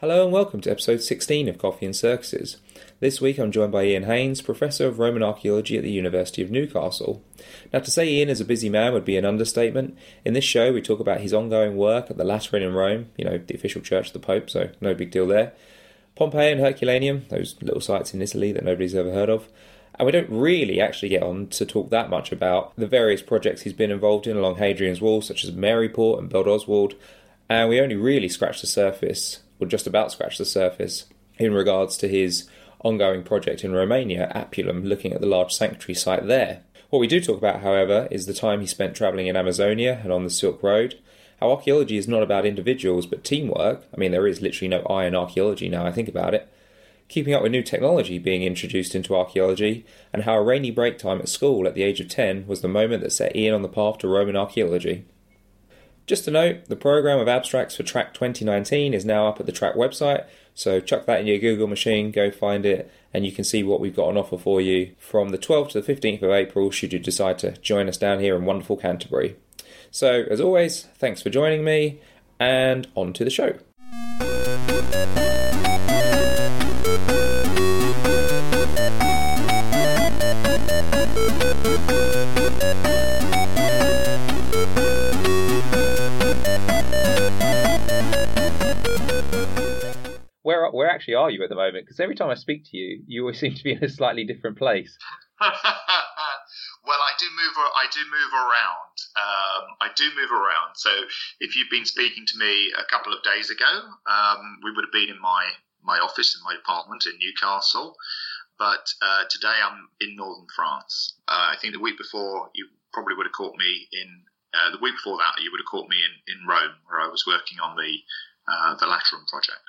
Hello and welcome to episode 16 of Coffee and Circuses. This week I'm joined by Ian Haynes, Professor of Roman Archaeology at the University of Newcastle. Now, to say Ian is a busy man would be an understatement. In this show, we talk about his ongoing work at the Lateran in Rome, you know, the official church of the Pope, so no big deal there. Pompeii and Herculaneum, those little sites in Italy that nobody's ever heard of. And we don't really actually get on to talk that much about the various projects he's been involved in along Hadrian's Wall, such as Maryport and Birdoswald. And we only really scratch the surface or just about scratch the surface in regards to his ongoing project in Romania, Apulum, looking at the large sanctuary site there. What we do talk about, however, is the time he spent travelling in Amazonia and on the Silk Road, how archaeology is not about individuals but teamwork. I mean, there is literally no I in archaeology now I think about it. Keeping up with new technology being introduced into archaeology, and how a rainy break time at school at the age of 10 was the moment that set Ian on the path to Roman archaeology. Just a note, the programme of abstracts for TRAC 2019 is now up at the TRAC website, so chuck that in your Google machine, go find it, and you can see what we've got on offer for you from the 12th to the 15th of April should you decide to join us down here in wonderful Canterbury. So, as always, thanks for joining me, and on to the show. Where where actually are you at the moment? Because every time I speak to you, you always seem to be in a slightly different place. well, I do move. I do move around. Um, I do move around. So, if you've been speaking to me a couple of days ago, um, we would have been in my my office in my apartment in Newcastle. But uh, today I'm in northern France. Uh, I think the week before you probably would have caught me in. Uh, the week before that, you would have caught me in, in Rome, where I was working on the uh, the Lateran project.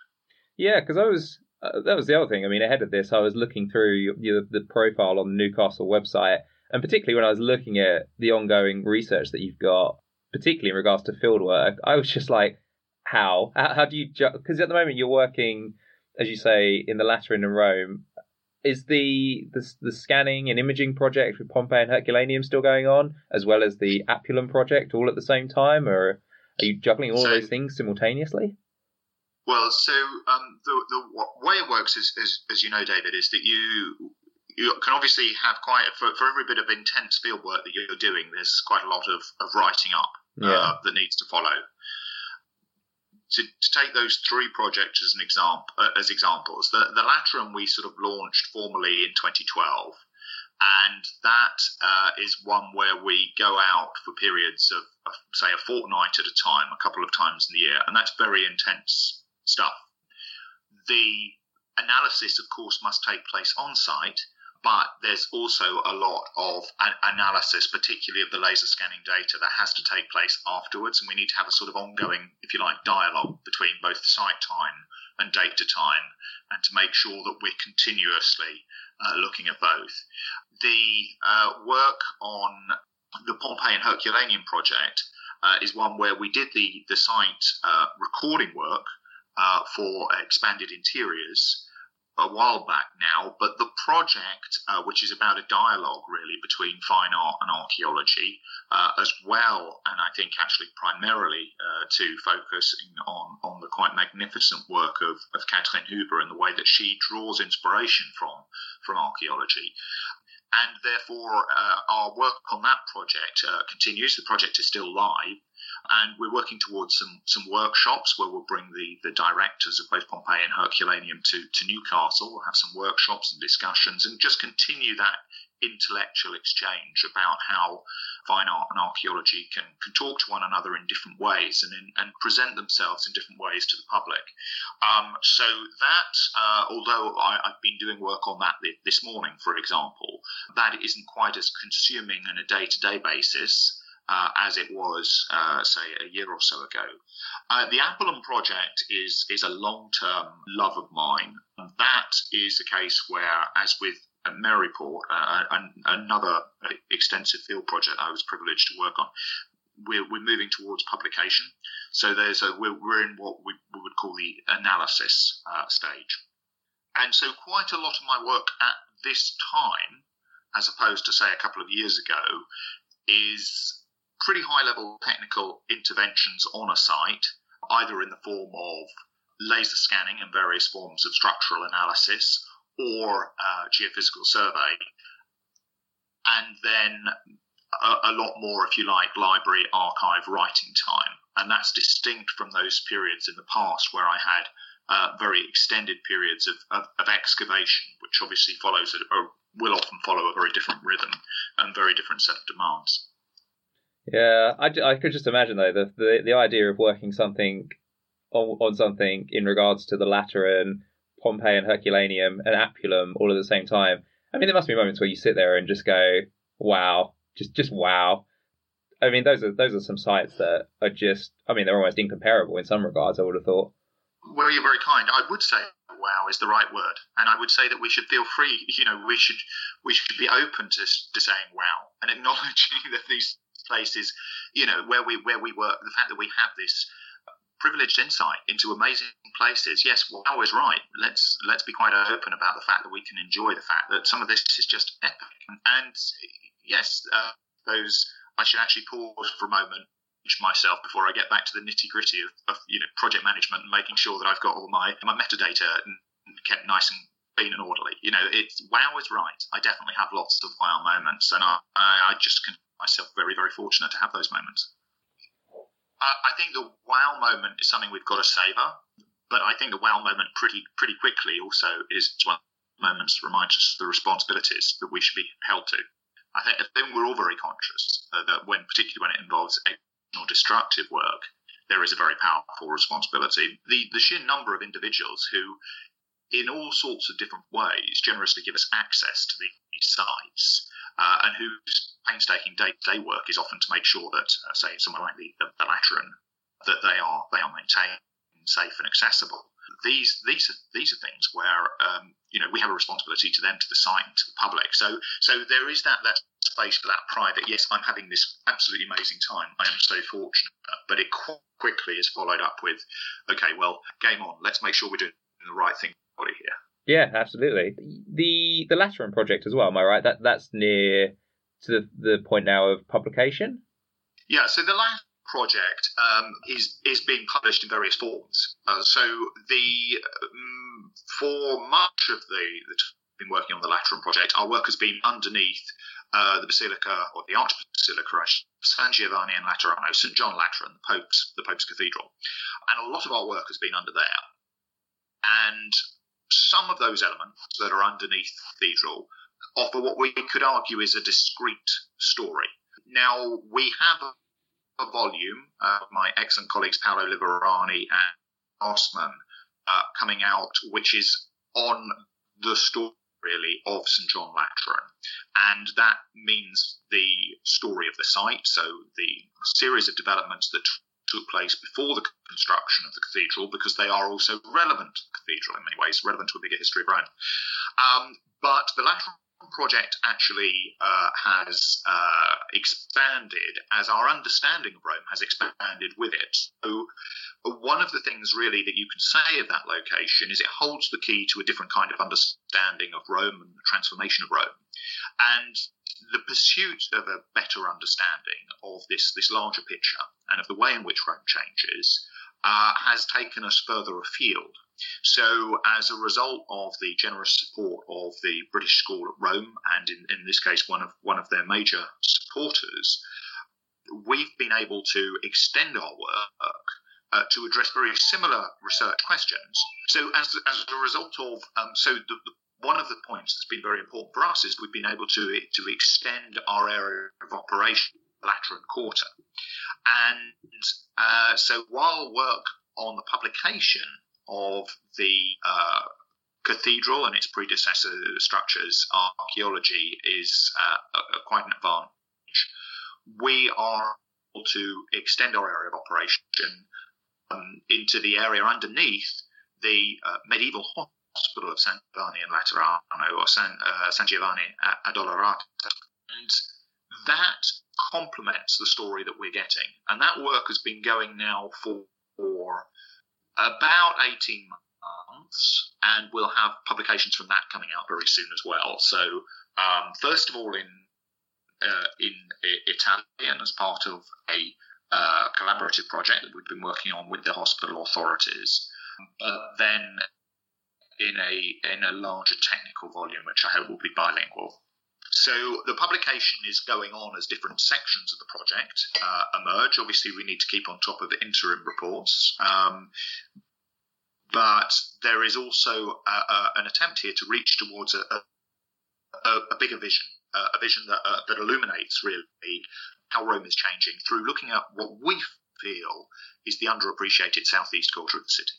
Yeah, because I was uh, that was the other thing. I mean, ahead of this, I was looking through the profile on the Newcastle website, and particularly when I was looking at the ongoing research that you've got, particularly in regards to fieldwork, I was just like, how? How, how do you? Because ju- at the moment you're working, as you say, in the Lateran in Rome. Is the, the the scanning and imaging project with Pompeii and Herculaneum still going on, as well as the Apulum project, all at the same time, or are you juggling all so, those things simultaneously? Well, so um, the, the way it works is, is, as you know, David, is that you you can obviously have quite a, for, for every bit of intense field work that you're doing, there's quite a lot of, of writing up uh, that needs to follow. To, to, take those three projects as an example, uh, as examples, the, the Lateran we sort of launched formally in 2012, and that uh, is one where we go out for periods of, of, say, a fortnight at a time, a couple of times in the year, and that's very intense stuff. The analysis, of course, must take place on site, but there's also a lot of analysis, particularly of the laser scanning data, that has to take place afterwards. And we need to have a sort of ongoing, if you like, dialogue between both site time and data time, and to make sure that we're continuously uh, looking at both. The uh, work on the Pompeii and Herculaneum project uh, is one where we did the, the site uh, recording work uh, for expanded interiors a while back now, but the project, uh, which is about a dialogue really between fine art and archaeology, uh, as well, and I think actually primarily uh, to focusing on, on the quite magnificent work of, of Katrin Huber and the way that she draws inspiration from, from archaeology. And therefore, uh, our work on that project uh, continues. The project is still live, and we're working towards some some workshops where we'll bring the the directors of both Pompeii and Herculaneum to to Newcastle. We'll have some workshops and discussions, and just continue that intellectual exchange about how fine art and archaeology can, can talk to one another in different ways and, in, and present themselves in different ways to the public. Um, so that, uh, although I, have been doing work on that this morning, for example, that isn't quite as consuming on a day-to-day basis uh, as it was, uh, say, a year or so ago. Uh, the Apulum project is is a long term love of mine. That is the case where, as with Maryport, uh, another extensive field project I was privileged to work on, we're, we're moving towards publication. So there's a we're, we're in what we, we, would call the analysis uh, stage, and so quite a lot of my work at this time, as opposed to say a couple of years ago, is pretty high level technical interventions on a site, either in the form of laser scanning and various forms of structural analysis or uh, geophysical survey, and then a, a, lot more, if you like, library archive writing time. And that's distinct from those periods in the past where I had uh, very extended periods of, of, of, excavation, which obviously follows a, will often follow a very different rhythm and very different set of demands. Yeah, I, I could just imagine though the, the the idea of working something on, on something in regards to the Lateran, Pompeii, and Herculaneum and Apulum all at the same time. I mean, there must be moments where you sit there and just go, "Wow, just just wow." I mean, those are those are some sites that are just. I mean, they're almost incomparable in some regards. I would have thought. Well, you're very kind. I would say wow is the right word, and I would say that we should feel free. You know, we should we should be open to to saying wow and acknowledging that these places, you know, where we where we work, the fact that we have this privileged insight into amazing places. Yes, wow is right. Let's let's be quite open about the fact that we can enjoy the fact that some of this is just epic. And yes, uh, those I should actually pause for a moment myself before I get back to the nitty gritty of, of, you know project management and making sure that I've got all my my metadata kept nice and clean and orderly. You know, it's wow is right. I definitely have lots of wow moments, and I I just consider myself very very fortunate to have those moments. I think the wow moment is something we've got to savor, but I think the wow moment pretty pretty quickly also is one of the moments that reminds us of the responsibilities that we should be held to. I think, I think we're all very conscious uh, that when, particularly when it involves or destructive work, there is a very powerful responsibility. The the sheer number of individuals who, in all sorts of different ways, generously give us access to these sites uh, and whose painstaking day-to-day work is often to make sure that, uh, say, someone like the, the, the Lateran, that they are they are maintained safe and accessible. These these are these are things where um, you know we have a responsibility to them, to the site, and to the public. So so there is that that space for that pride that yes, I'm having this absolutely amazing time. I am so fortunate, but it quickly is followed up with, okay, well, game on. Let's make sure we're doing the right thing here. Yeah, absolutely. The the Lateran project as well. Am I right? That that's near to the, the point now of publication. Yeah. So the last project um, is is being published in various forms. Uh, so the um, for much of the, the been working on the Lateran project, our work has been underneath uh, the Basilica or the Archbasilica San Giovanni in Laterano, St John Lateran, the Pope's the Pope's Cathedral, and a lot of our work has been under there. And some of those elements that are underneath the cathedral offer what we could argue is a discrete story. Now, we have a volume, uh, my excellent colleagues Paolo Liverani and Osman, uh, coming out, which is on the story really of St John Lateran, and that means the story of the site. So the series of developments that took place before the construction of the cathedral because they are also relevant to the cathedral in many ways, relevant to a bigger history of Rome. Um, but the Lateran project actually uh, has uh, expanded as our understanding of Rome has expanded with it. So, uh, one of the things really that you can say of that location is it holds the key to a different kind of understanding of Rome and the transformation of Rome. And the pursuit of a better understanding of this, this larger picture and of the way in which Rome changes uh, has taken us further afield. So, as a result of the generous support of the British School at Rome, and in, in this case, one of one of their major supporters, we've been able to extend our work uh, to address very similar research questions. So, as, as a result of, um, so the, the, one of the points that's been very important for us is we've been able to to extend our area of operation, Lateran Quarter, and uh, so while work on the publication of the uh, cathedral and its predecessor structures archaeology is uh, quite an advantage. We are able to extend our area of operation um, into the area underneath the uh, medieval hospital of San Giovanni in Laterano or San, uh, San Giovanni Addolorata. And that complements the story that we're getting. And that work has been going now for, for about 18 months, and we'll have publications from that coming out very soon as well. So, um, first of all, in uh, in Italian as part of a uh, collaborative project that we've been working on with the hospital authorities, but then in a in a larger technical volume, which I hope will be bilingual. So the publication is going on as different sections of the project uh, emerge. Obviously, we need to keep on top of the interim reports. Um, but there is also uh, uh, an attempt here to reach towards a, a, a bigger vision, uh, a vision that, uh, that illuminates really how Rome is changing through looking at what we feel is the underappreciated southeast quarter of the city.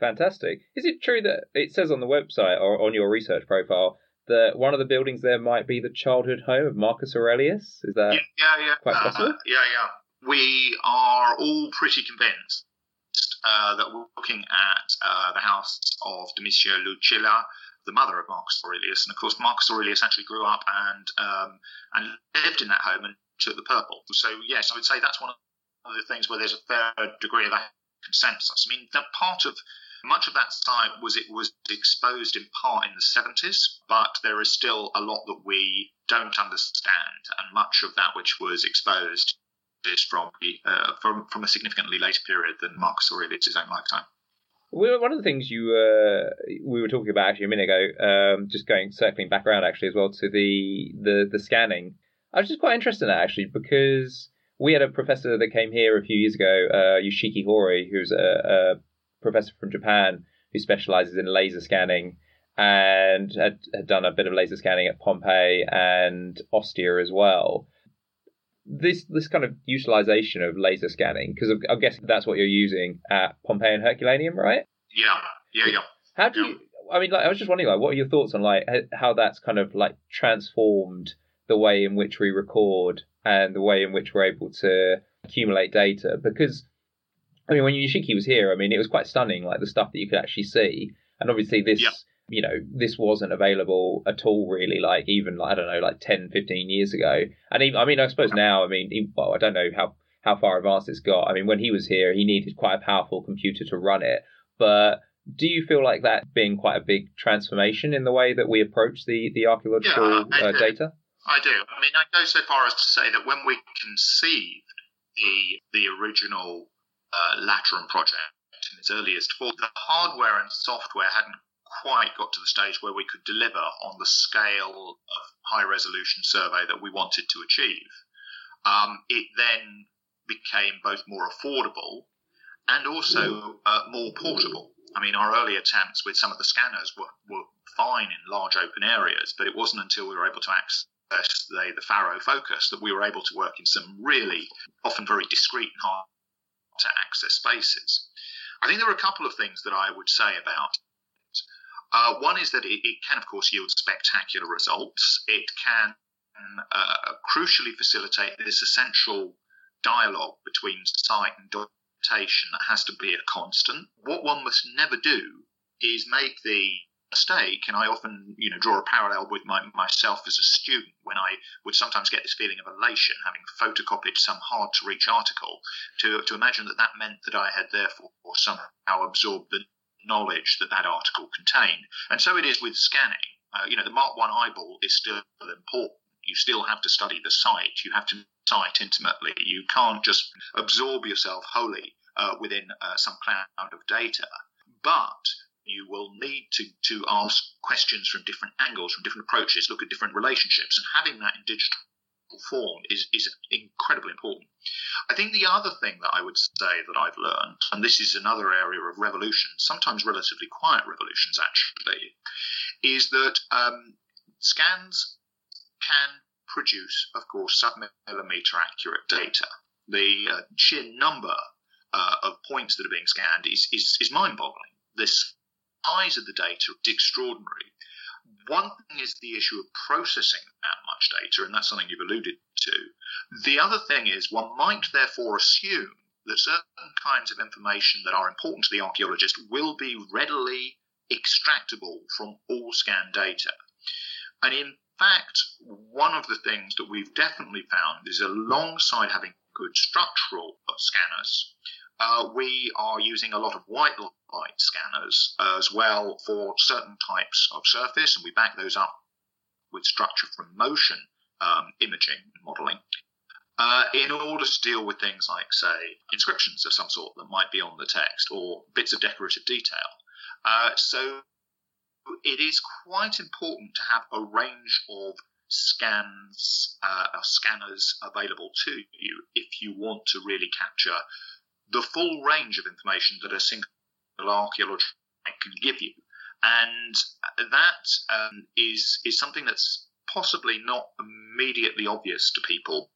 Fantastic. Is it true that it says on the website or on your research profile that one of the buildings there might be the childhood home of Marcus Aurelius? Is that yeah, yeah, yeah. quite possible? Uh, yeah, yeah. We are all pretty convinced uh, that we're looking at uh, the house of Domitia Lucilla, the mother of Marcus Aurelius, and of course Marcus Aurelius actually grew up and um, and lived in that home and took the purple. So yes, I would say that's one of the things where there's a fair degree of consensus. I mean, that part of much of that site was it was exposed in part in the 70s, but there is still a lot that we don't understand, and much of that which was exposed is from uh, from from a significantly later period than Marcus Aurelius' own lifetime. One of the things you uh, we were talking about actually a minute ago, um, just going circling back around actually as well to the the the scanning. I was just quite interested in that actually because we had a professor that came here a few years ago, uh, Yoshiki Hori, who's a, a professor from Japan who specializes in laser scanning and had, had done a bit of laser scanning at Pompeii and Ostia as well this this kind of utilization of laser scanning because I guess that's what you're using at Pompeii and Herculaneum, right? Yeah, yeah, yeah. How do yeah. you? I mean, like, I was just wondering, like, what are your thoughts on like how that's kind of like transformed the way in which we record and the way in which we're able to accumulate data? Because I mean, when Yoshiki was here, I mean, it was quite stunning, like the stuff that you could actually see, and obviously this. Yeah you know, this wasn't available at all, really, like even, I don't know, like 10, 15 years ago. And even, I mean, I suppose now, I mean, even, well, I don't know how, how far advanced it's got. I mean, when he was here, he needed quite a powerful computer to run it. But do you feel like that being quite a big transformation in the way that we approach the, the archaeological yeah, uh, data? I do. I mean, I go so far as to say that when we conceived the the original uh, Lateran project in its earliest form, the hardware and software hadn't quite got to the stage where we could deliver on the scale of high resolution survey that we wanted to achieve. Um, it then became both more affordable and also uh, more portable. I mean, our early attempts with some of the scanners were, were fine in large open areas, but it wasn't until we were able to access the, the Faro Focus that we were able to work in some really often very discreet and hard to access spaces. I think there are a couple of things that I would say about uh, one is that it, it, can, of course, yield spectacular results. It can uh, crucially facilitate this essential dialogue between site and documentation that has to be a constant. What one must never do is make the mistake, and I often, you know, draw a parallel with my, myself as a student when I would sometimes get this feeling of elation, having photocopied some hard-to-reach article, to to imagine that that meant that I had therefore somehow absorbed the knowledge that that article contained. And so it is with scanning. Uh, you know, the Mark One eyeball is still important. You still have to study the site. You have to site intimately. You can't just absorb yourself wholly uh, within uh, some cloud of data. But you will need to, to ask questions from different angles, from different approaches, look at different relationships, and having that in digital form is, is incredibly important. I think the other thing that I would say that I've learned, and this is another area of revolution, sometimes relatively quiet revolutions actually, is that um, scans can produce, of course, sub-millimeter accurate data. The uh, sheer number uh, of points that are being scanned is, is, is mind-boggling. The size of the data is extraordinary. One thing is the issue of processing that much data, and that's something you've alluded to. The other thing is one might therefore assume that certain kinds of information that are important to the archaeologist will be readily extractable from all scan data. And in fact, one of the things that we've definitely found is alongside having good structural scanners, uh, we are using a lot of white light scanners as well for certain types of surface, and we back those up with structure from motion um, imaging modeling. uh, in order to deal with things like, say, inscriptions of some sort that might be on the text or bits of decorative detail. Uh, so it is quite important to have a range of scans, uh, scanners available to you if you want to really capture the full range of information that a single archaeology can give you. And that um, is is something that's possibly not immediately obvious to people.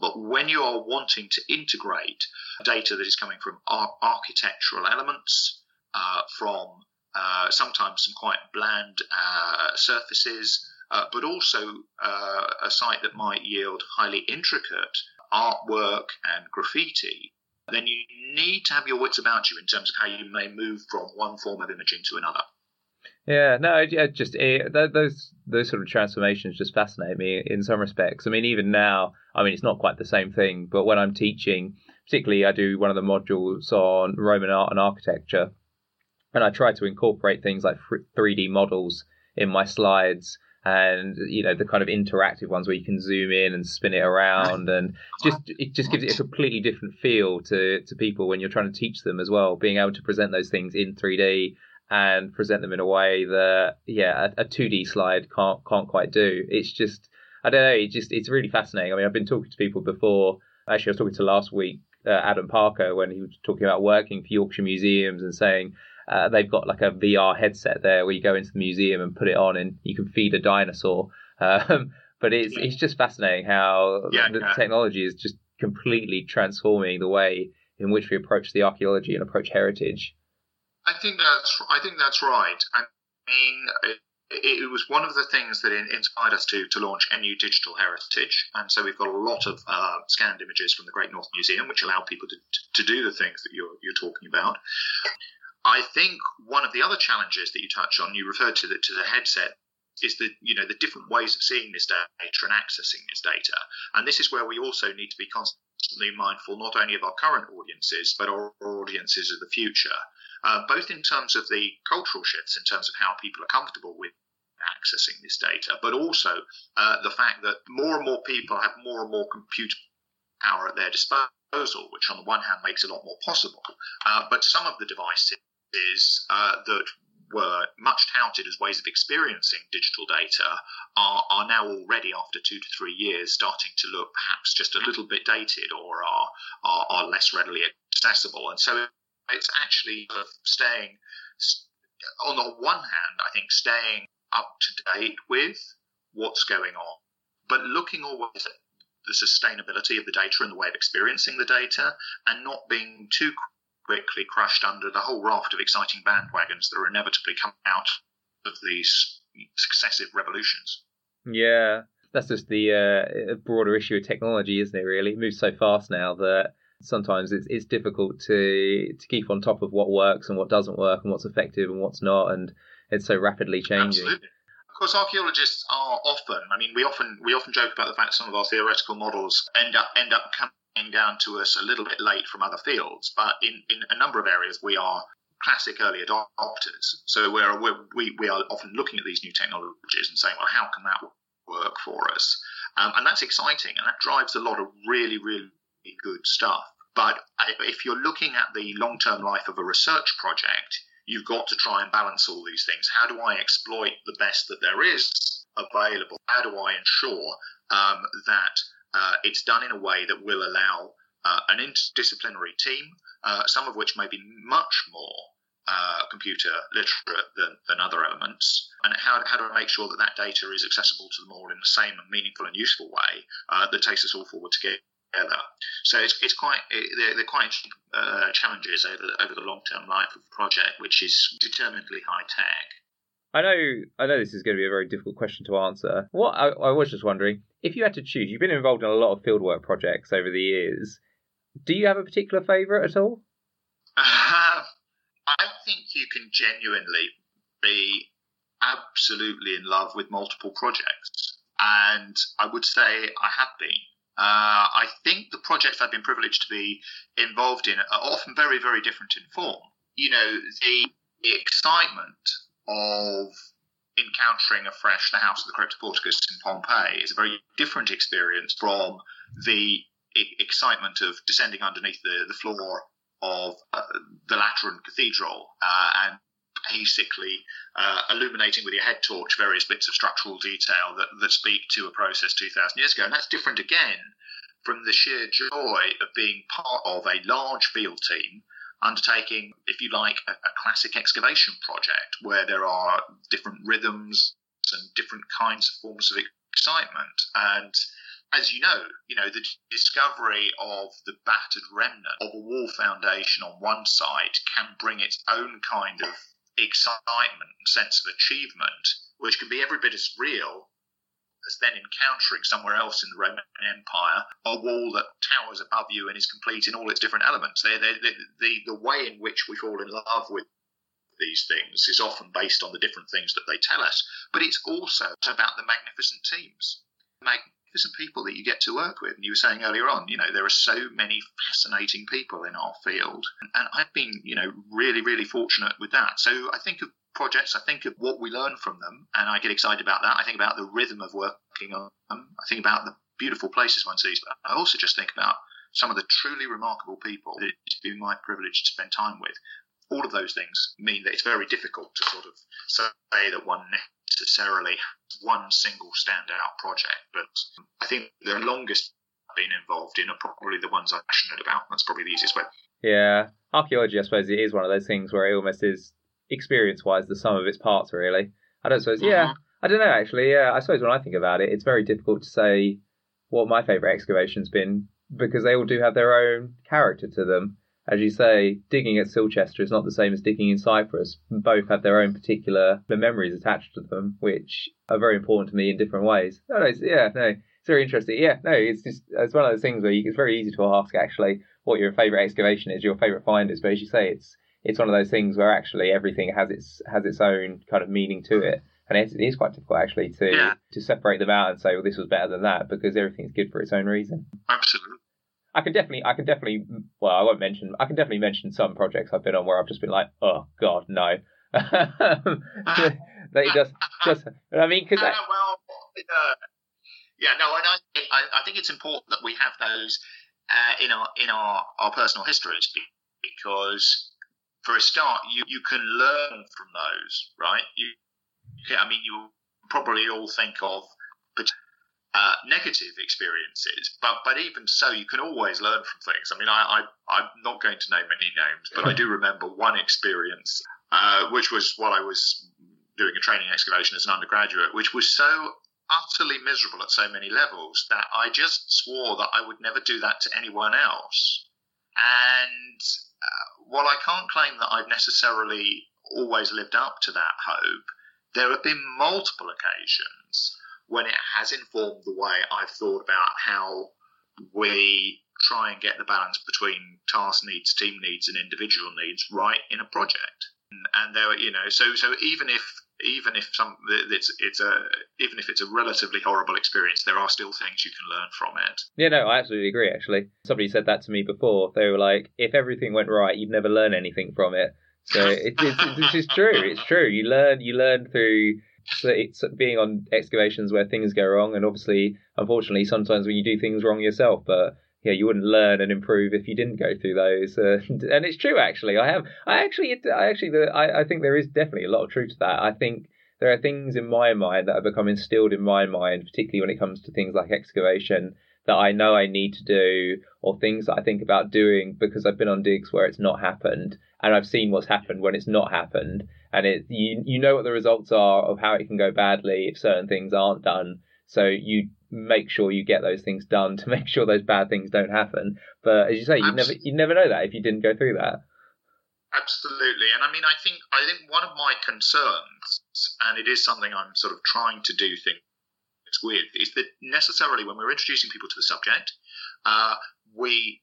But when you are wanting to integrate data that is coming from ar- architectural elements, uh, from uh, sometimes some quite bland uh, surfaces, uh, but also uh, a site that might yield highly intricate artwork and graffiti, then you need to have your wits about you in terms of how you may move from one form of imaging to another. Yeah, no, yeah, just it, eh, those those sort of transformations just fascinate me in some respects. I mean, even now, I mean, it's not quite the same thing, but when I'm teaching, particularly, I do one of the modules on Roman art and architecture, and I try to incorporate things like 3D models in my slides and you know the kind of interactive ones where you can zoom in and spin it around and just it just gives it a completely different feel to to people when you're trying to teach them as well being able to present those things in 3D and present them in a way that yeah a, a 2D slide can't can't quite do. It's just I don't know it just it's really fascinating. I mean I've been talking to people before. Actually I was talking to last week uh, Adam Parker when he was talking about working for Yorkshire museums and saying uh, they've got like a VR headset there where you go into the museum and put it on and you can feed a dinosaur. Um, but it's it's just fascinating how yeah, the yeah. technology is just completely transforming the way in which we approach the archaeology and approach heritage. I think that's I think that's right. I mean, it, it was one of the things that inspired us to to launch NU Digital Heritage, and so we've got a lot of uh, scanned images from the Great North Museum, which allow people to, to do the things that you're you're talking about. I think one of the other challenges that you touch on, you referred to the, to the headset, is the you know the different ways of seeing this data and accessing this data, and this is where we also need to be constantly mindful not only of our current audiences but our audiences of the future, uh, both in terms of the cultural shifts, in terms of how people are comfortable with accessing this data, but also uh, the fact that more and more people have more and more compute power at their disposal, which on the one hand makes a lot more possible, uh, but some of the devices is uh, that were much touted as ways of experiencing digital data are, are now already, after two to three years, starting to look perhaps just a little bit dated or are, are, are less readily accessible. And so it's actually staying, on the one hand, I think staying up to date with what's going on, but looking always at the sustainability of the data and the way of experiencing the data and not being too quickly crushed under the whole raft of exciting bandwagons that are inevitably coming out of these successive revolutions. Yeah, that's just the uh, broader issue of technology, isn't it? Really, it moves so fast now that sometimes it's it's difficult to to keep on top of what works and what doesn't work and what's effective and what's not, and it's so rapidly changing. Absolutely. Of course, archaeologists are often. I mean, we often we often joke about the fact some of our theoretical models end up end up coming down to us a little bit late from other fields, but in, in a number of areas we are classic early adopters. So we're, we're, we, we are often looking at these new technologies and saying, well, how can that work for us? Um, and that's exciting, and that drives a lot of really, really good stuff. But if you're looking at the long term life of a research project, you've got to try and balance all these things. How do I exploit the best that there is available? How do I ensure um, that uh, it's done in a way that will allow uh, an interdisciplinary team, uh, some of which may be much more uh, computer literate than, than, other elements, and how, how to make sure that that data is accessible to them all in the same meaningful and useful way uh, that takes us all forward together. So it's, it's quite they're, they're quite uh, challenges over over the long term life of the project, which is determinedly high tech. I know, I know this is going to be a very difficult question to answer. What I, I was just wondering, if you had to choose, you've been involved in a lot of fieldwork projects over the years. Do you have a particular favourite at all? Uh, I think you can genuinely be absolutely in love with multiple projects, and I would say I have been. Uh, I think the projects I've been privileged to be involved in are often very, very different in form. You know, the, the excitement of encountering afresh the House of the Cryptoporticus in Pompeii is a very different experience from the excitement of descending underneath the, the floor of uh, the Lateran Cathedral uh, and basically uh, illuminating with your head torch various bits of structural detail that, that speak to a process 2,000 years ago. And that's different again from the sheer joy of being part of a large field team undertaking, if you like, a, a classic excavation project where there are different rhythms and different kinds of forms of excitement. And as you know, you know, the discovery of the battered remnant of a wall foundation on one side can bring its own kind of excitement and sense of achievement, which can be every bit as real as then encountering somewhere else in the Roman Empire a wall that towers above you and is complete in all its different elements. They, they, they, the, the way in which we fall in love with these things is often based on the different things that they tell us, but it's also about the magnificent teams. Magnificent people that you get to work with. And you were saying earlier on, you know, there are so many fascinating people in our field. And I've been, you know, really, really fortunate with that. So I think of projects, I think of what we learn from them, and I get excited about that. I think about the rhythm of working on them. I think about the beautiful places one sees, but I also just think about some of the truly remarkable people that it's been my privilege to spend time with. All of those things mean that it's very difficult to sort of say that one necessarily one single standout project, but I think the longest I've been involved in are probably the ones I'm passionate about. That's probably the easiest way. Yeah, archaeology, I suppose, it is one of those things where it almost is experience wise the sum of its parts really. I don't suppose yeah. Mm-hmm. I don't know actually, yeah. I suppose when I think about it, it's very difficult to say what my favourite excavation's been because they all do have their own character to them. As you say, digging at Silchester is not the same as digging in Cyprus. Both have their own particular memories attached to them, which are very important to me in different ways. No, no, yeah, no, it's very interesting. Yeah, no, it's just it's one of those things where you, it's very easy to ask actually what your favourite excavation is, your favourite find is, but as you say, it's it's one of those things where actually everything has its has its own kind of meaning to it, and it is quite difficult actually to yeah. to separate them out and say, well, this was better than that because everything's good for its own reason. Absolutely. I can definitely, I can definitely, well, I won't mention, I can definitely mention some projects I've been on where I've just been like, oh god, no. that just, just, I mean, because. Uh, well, uh, yeah, no, and I, I, I think it's important that we have those uh, in our in our, our personal histories because for a start, you, you can learn from those, right? You, I mean, you probably all think of uh, negative experiences, but but even so, you can always learn from things. I mean, I, I I'm not going to name any names, but I do remember one experience, uh, which was while I was doing a training excavation as an undergraduate, which was so utterly miserable at so many levels that I just swore that I would never do that to anyone else. And while I can't claim that I've necessarily always lived up to that hope, there have been multiple occasions when it has informed the way I've thought about how we try and get the balance between task needs, team needs, and individual needs right in a project. And there, you know, so so even if even if some it's it's a even if it's a relatively horrible experience, there are still things you can learn from it. Yeah, no, I absolutely agree. Actually, somebody said that to me before. They were like, if everything went right, you'd never learn anything from it. So it, this is true. It's true. You learn you learn through it's being on excavations where things go wrong, and obviously, unfortunately, sometimes when you do things wrong yourself, but yeah, you wouldn't learn and improve if you didn't go through those. Uh, and it's true, actually. I have, I actually, I actually, I, I think there is definitely a lot of truth to that. I think there are things in my mind that have become instilled in my mind, particularly when it comes to things like excavation, that I know I need to do, or things that I think about doing because I've been on digs where it's not happened, and I've seen what's happened when it's not happened, and it you you know what the results are of how it can go badly if certain things aren't done. So you make sure you get those things done to make sure those bad things don't happen. But as you say, you never you never know that if you didn't go through that. Absolutely, and I mean, I think I think one of my concerns, and it is something I'm sort of trying to do things with, is that necessarily when we're introducing people to the subject, uh, we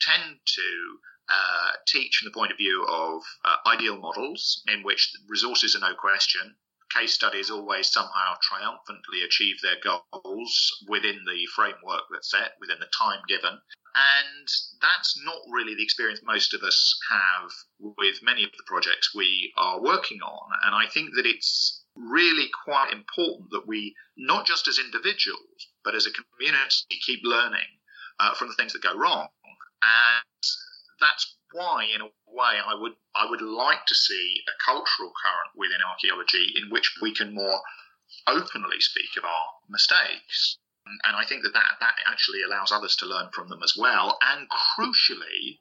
tend to uh, teach from the point of view of uh, ideal models in which resources are no question, case studies always somehow triumphantly achieve their goals within the framework that's set, within the time given. And that's not really the experience most of us have with many of the projects we are working on. And I think that it's really quite important that we, not just as individuals, but as a community, keep learning uh, from the things that go wrong. And that's why, in a way, I would I would like to see a cultural current within archaeology in which we can more openly speak of our mistakes. And I think that, that that actually allows others to learn from them as well. And crucially,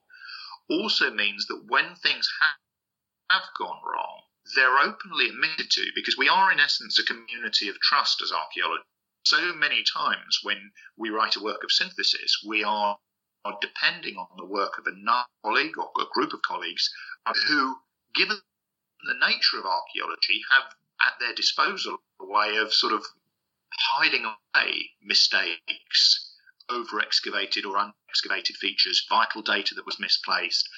also means that when things have, have gone wrong, they're openly admitted to because we are, in essence, a community of trust as archaeologists. So many times when we write a work of synthesis, we are, are depending on the work of a colleague or a group of colleagues who, given the nature of archaeology, have at their disposal a way of sort of hiding away mistakes, over excavated or unexcavated features, vital data that was misplaced.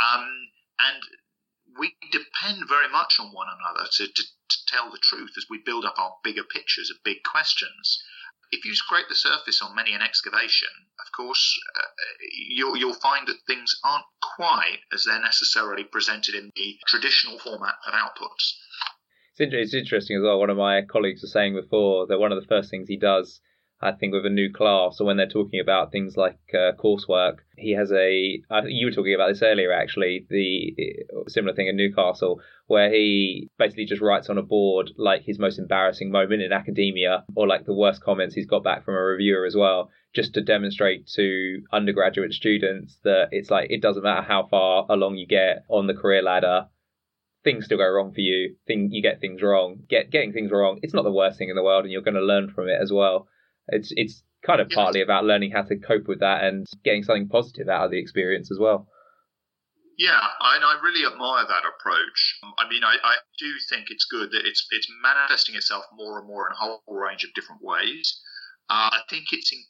Um, and we depend very much on one another to, to, to, tell the truth as we build up our bigger pictures of big questions. If you scrape the surface on many an excavation, of course, uh, you'll, you'll find that things aren't quite as they're necessarily presented in the traditional format of outputs. It's interesting as well. One of my colleagues was saying before that one of the first things he does I think with a new class, or when they're talking about things like uh, coursework, he has a. Uh, you were talking about this earlier, actually, the uh, similar thing in Newcastle, where he basically just writes on a board like his most embarrassing moment in academia, or like the worst comments he's got back from a reviewer as well, just to demonstrate to undergraduate students that it's like it doesn't matter how far along you get on the career ladder, things still go wrong for you. Thing you get things wrong. Get getting things wrong. It's not the worst thing in the world, and you're going to learn from it as well. It's it's kind of partly about learning how to cope with that and getting something positive out of the experience as well. Yeah, and I really admire that approach. I mean, I, I do think it's good that it's it's manifesting itself more and more in a whole range of different ways. Uh, I think it's in,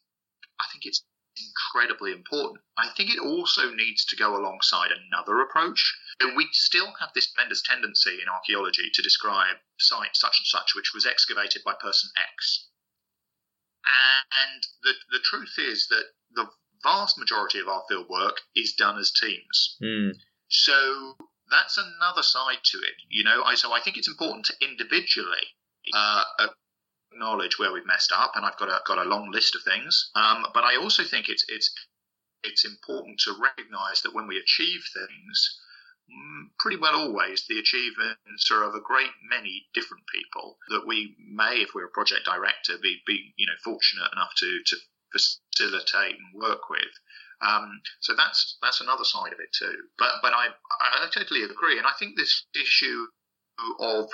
I think it's incredibly important. I think it also needs to go alongside another approach. We still have this tremendous tendency in archaeology to describe site such and such, which was excavated by person X. And the, the truth is that the vast majority of our field work is done as teams. Mm. So that's another side to it. You know, I, so I think it's important to individually uh, acknowledge where we've messed up, and I've got a got a long list of things. Um, but I also think it's it's it's important to recognise that when we achieve things, pretty well always the achievements are of a great many different people that we may, if we're a project director, be, be you know fortunate enough to to facilitate and work with. Um, so that's that's another side of it too. But but I I totally agree, and I think this issue of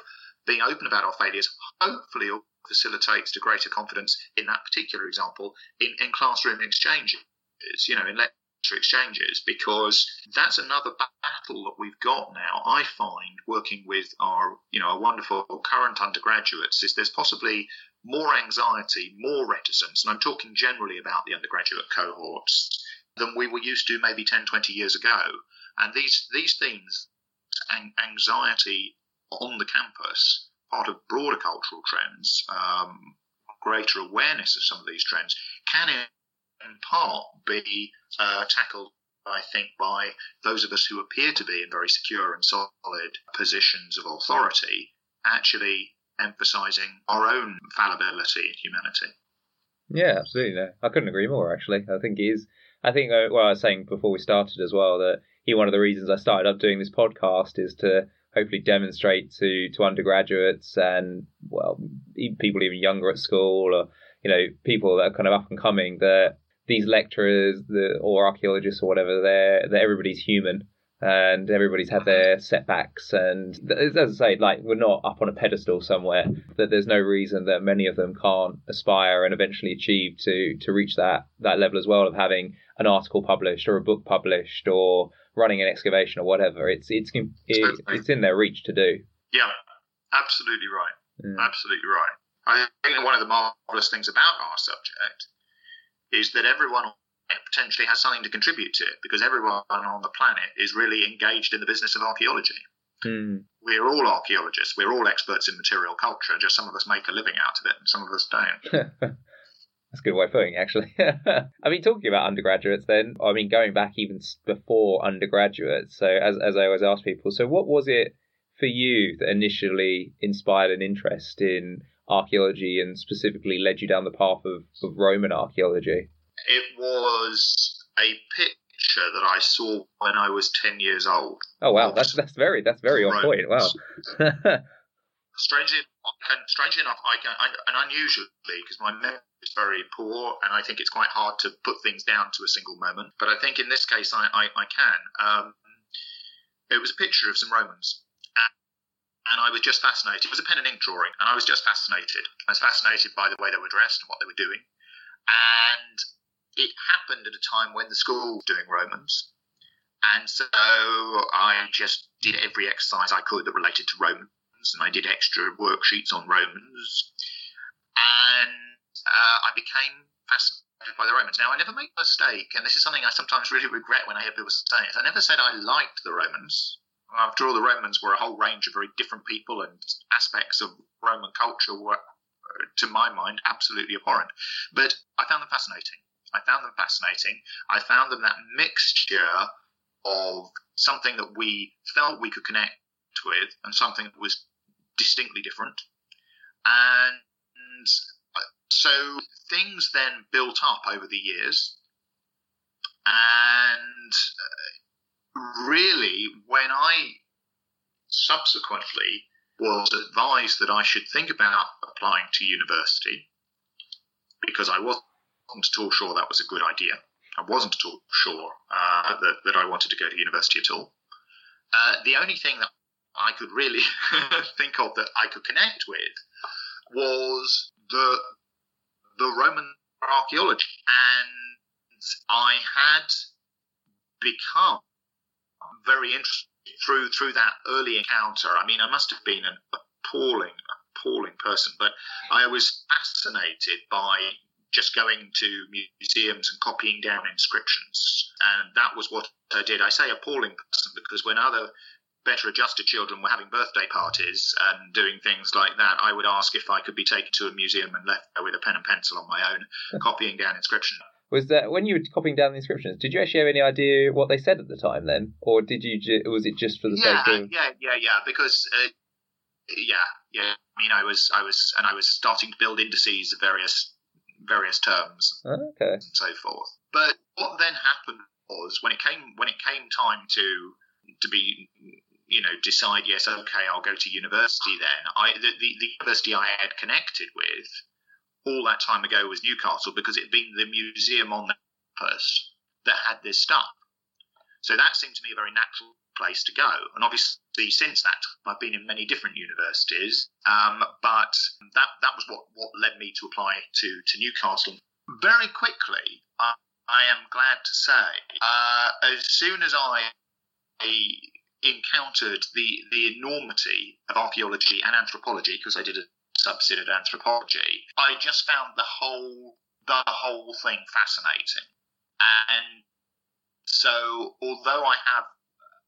being open about our failures hopefully facilitates to greater confidence in that particular example in, in classroom exchanges. You know, in let exchanges because that's another battle that we've got now. I find working with our, you know, our wonderful current undergraduates is there's possibly more anxiety, more reticence, and I'm talking generally about the undergraduate cohorts than we were used to maybe 10, 20 years ago. And these these themes, anxiety on the campus, part of broader cultural trends, um, greater awareness of some of these trends, can in part be uh, tackled, I think, by those of us who appear to be in very secure and solid positions of authority, actually emphasizing our own fallibility and humanity. Yeah, absolutely. No, I couldn't agree more. Actually, I think he is. I think uh, well, I was saying before we started as well that he one of the reasons I started up doing this podcast is to hopefully demonstrate to to undergraduates and well people even younger at school or you know people that are kind of up and coming that these lecturers the, or archaeologists or whatever, they're, they're everybody's human and everybody's had their setbacks. And as I say, like we're not up on a pedestal somewhere. That there's no reason that many of them can't aspire and eventually achieve to to reach that that level as well of having an article published or a book published or running an excavation or whatever. It's it's it's, it's in their reach to do. Yeah, absolutely right. Mm. Absolutely right. I think one of the marvelous things about our subject is that everyone potentially has something to contribute to it because everyone on the planet is really engaged in the business of archaeology. Mm. We're all archaeologists. We're all experts in material culture. Just some of us make a living out of it, and some of us don't. That's a good way of putting it, actually. I mean, talking about undergraduates, then, I mean, going back even before undergraduates. So, as as I always ask people, so what was it for you that initially inspired an interest in archaeology and specifically led you down the path of, of Roman archaeology? It was a picture that I saw when I was ten years old. Oh wow, that's that's very that's very on point. Wow. strangely, strangely enough, I can, and unusually, because my memory is very poor, and I think it's quite hard to put things down to a single moment. But I think in this case, I, I, I can. Um, it was a picture of some Romans, and, I was just fascinated. It was a pen and ink drawing, and I was just fascinated. I was fascinated by the way they were dressed and what they were doing, and it happened at a time when the school was doing Romans. And so I just did every exercise I could that related to Romans and I did extra worksheets on Romans, and uh, I became fascinated by the Romans. Now, I never made a mistake, and this is something I sometimes really regret when I hear people say it. I never said I liked the Romans. After all, the Romans were a whole range of very different people, and aspects of Roman culture were, to my mind, absolutely abhorrent. But I found them fascinating. I found them fascinating. I found them that mixture of something that we felt we could connect with and something that was distinctly different. And so things then built up over the years. And uh, really, when I subsequently was advised that I should think about applying to university, because I wasn't at all sure that was a good idea. I wasn't at all sure uh, that, that I wanted to go to university at all. Uh, the only thing that I could really think of that I could connect with was the the Roman archaeology, and I had become very interested through through that early encounter. I mean, I must have been an appalling, appalling person, but I was fascinated by just going to museums and copying down inscriptions, and that was what I did. I say appalling person because when other better adjusted children were having birthday parties and doing things like that, I would ask if I could be taken to a museum and left there with a pen and pencil on my own, copying down inscription. Was that when you were copying down the inscriptions? Did you actually have any idea what they said at the time then, or did you? Ju- was it just for the yeah, sake of? Yeah, yeah, yeah. Because uh, yeah, yeah. I mean, I was, I was, and I was starting to build indices of various various terms, oh, okay, and so forth. But what then happened was when it came when it came time to to be you know, decide, yes, okay, I'll go to university then. I, the, the, the university I had connected with all that time ago was Newcastle because it had been the museum on the campus that had this stuff. So that seemed to me a very natural place to go. And obviously, since that time, I've been in many different universities. Um, but that that was what, what led me to apply to, to Newcastle. Very quickly, I, I am glad to say, uh, as soon as I encountered the the enormity of archaeology and anthropology because I did a subset of anthropology. I just found the whole the whole thing fascinating, and so although I have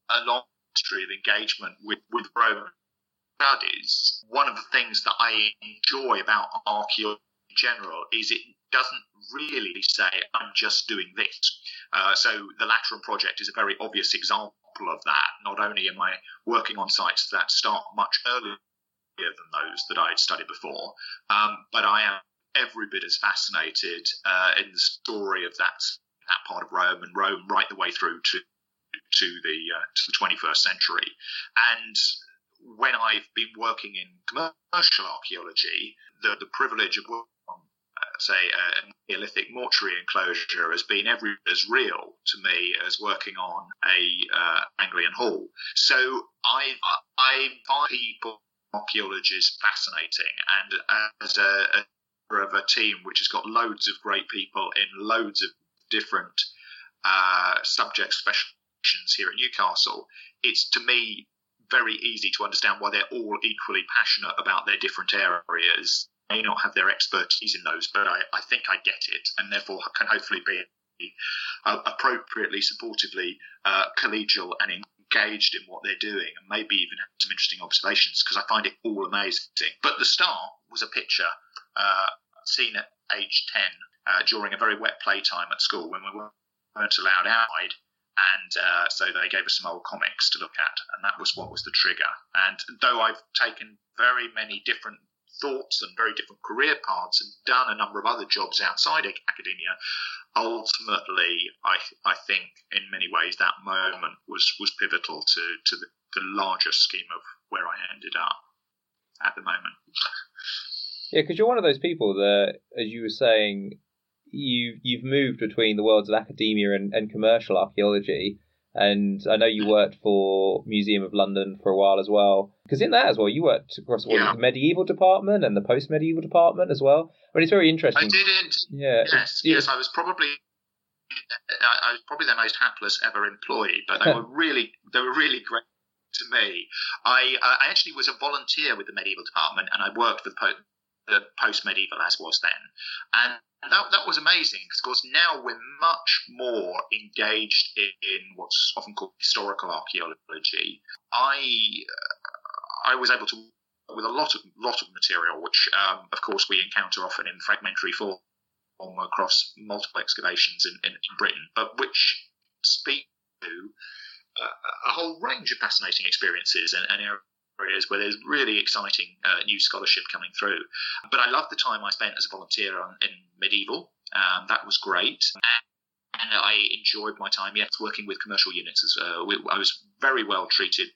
a long history of engagement with with Roman studies, one of the things that I enjoy about archaeology in general is it doesn't really say I'm just doing this. Uh, so the Lateran project is a very obvious example of that. Not only am I working on sites that start much earlier than those that I had studied before, um, but I am every bit as fascinated uh, in the story of that that part of Rome and Rome right the way through to to the uh, to the 21st century. And when I've been working in commercial archaeology, the the privilege of working on say, a Neolithic mortuary enclosure has been every as real to me as working on a uh, Anglian hall. So I I find people archaeologists fascinating, and as a, a of a team which has got loads of great people in loads of different uh, subject specializations here at Newcastle, it's to me very easy to understand why they're all equally passionate about their different areas. May not have their expertise in those, but I, I think I get it, and therefore can hopefully be appropriately, supportively uh, collegial and engaged in what they're doing, and maybe even have some interesting observations because I find it all amazing. But the start was a picture uh, seen at age 10 uh, during a very wet playtime at school when we weren't allowed outside. And uh, so they gave us some old comics to look at, and that was what was the trigger. And though I've taken very many different thoughts and very different career paths and done a number of other jobs outside academia, ultimately, I I think in many ways that moment was was pivotal to to the, the larger scheme of where I ended up at the moment. Yeah, because you're one of those people that, as you were saying, you you've moved between the worlds of academia and, and commercial archaeology. And I know you worked for Museum of London for a while as well. Because in that as well, you worked across yeah. the medieval department and the post medieval department as well. I mean, it's very interesting. I didn't. Yeah. Yes. Yes. I was probably. I was probably the most hapless ever employee, but they were really they were really great to me. I I actually was a volunteer with the medieval department, and I worked for the, the post medieval as was then, and that, that was amazing because, of course, now we're much more engaged in, in what's often called historical archaeology. I uh, I was able to with a lot of lot of material, which um, of course we encounter often in fragmentary form across multiple excavations in, in, in Britain, but which speak to uh, a whole range of fascinating experiences and, and areas where there's really exciting uh, new scholarship coming through. But I loved the time I spent as a volunteer on, in medieval. Um, that was great. And, and, I enjoyed my time, yes, working with commercial units. As, uh, we, I was very well treated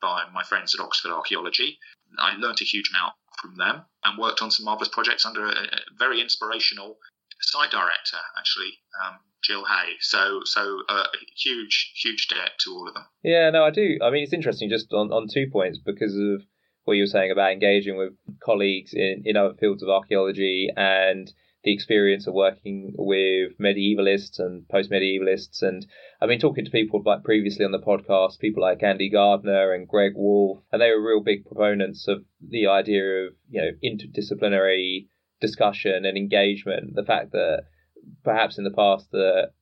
by my friends at Oxford Archaeology. I learnt a huge amount from them and worked on some marvellous projects under a, a very inspirational site director, actually, um, Gill Hey. So, so uh, huge, huge debt to all of them. Yeah, no, I do. I mean, it's interesting just on, on two points because of what you were saying about engaging with colleagues in, in other fields of archaeology and the experience of working with medievalists and post medievalists. And I've been talking to people like previously on the podcast, people like Andy Gardner and Greg Woolf, and they were real big proponents of the idea of, you know, interdisciplinary discussion and engagement. The fact that perhaps in the past that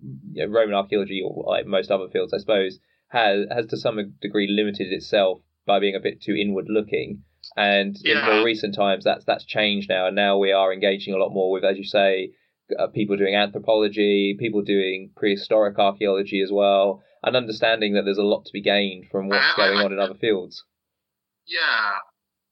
you know, Roman archaeology, or like most other fields, I suppose, has has to some degree limited itself by being a bit too inward looking. And yeah. in more recent times, that's that's changed now, and now we are engaging a lot more with, as you say, uh, people doing anthropology, people doing prehistoric archaeology as well, and understanding that there's a lot to be gained from what's going on in other fields. Yeah,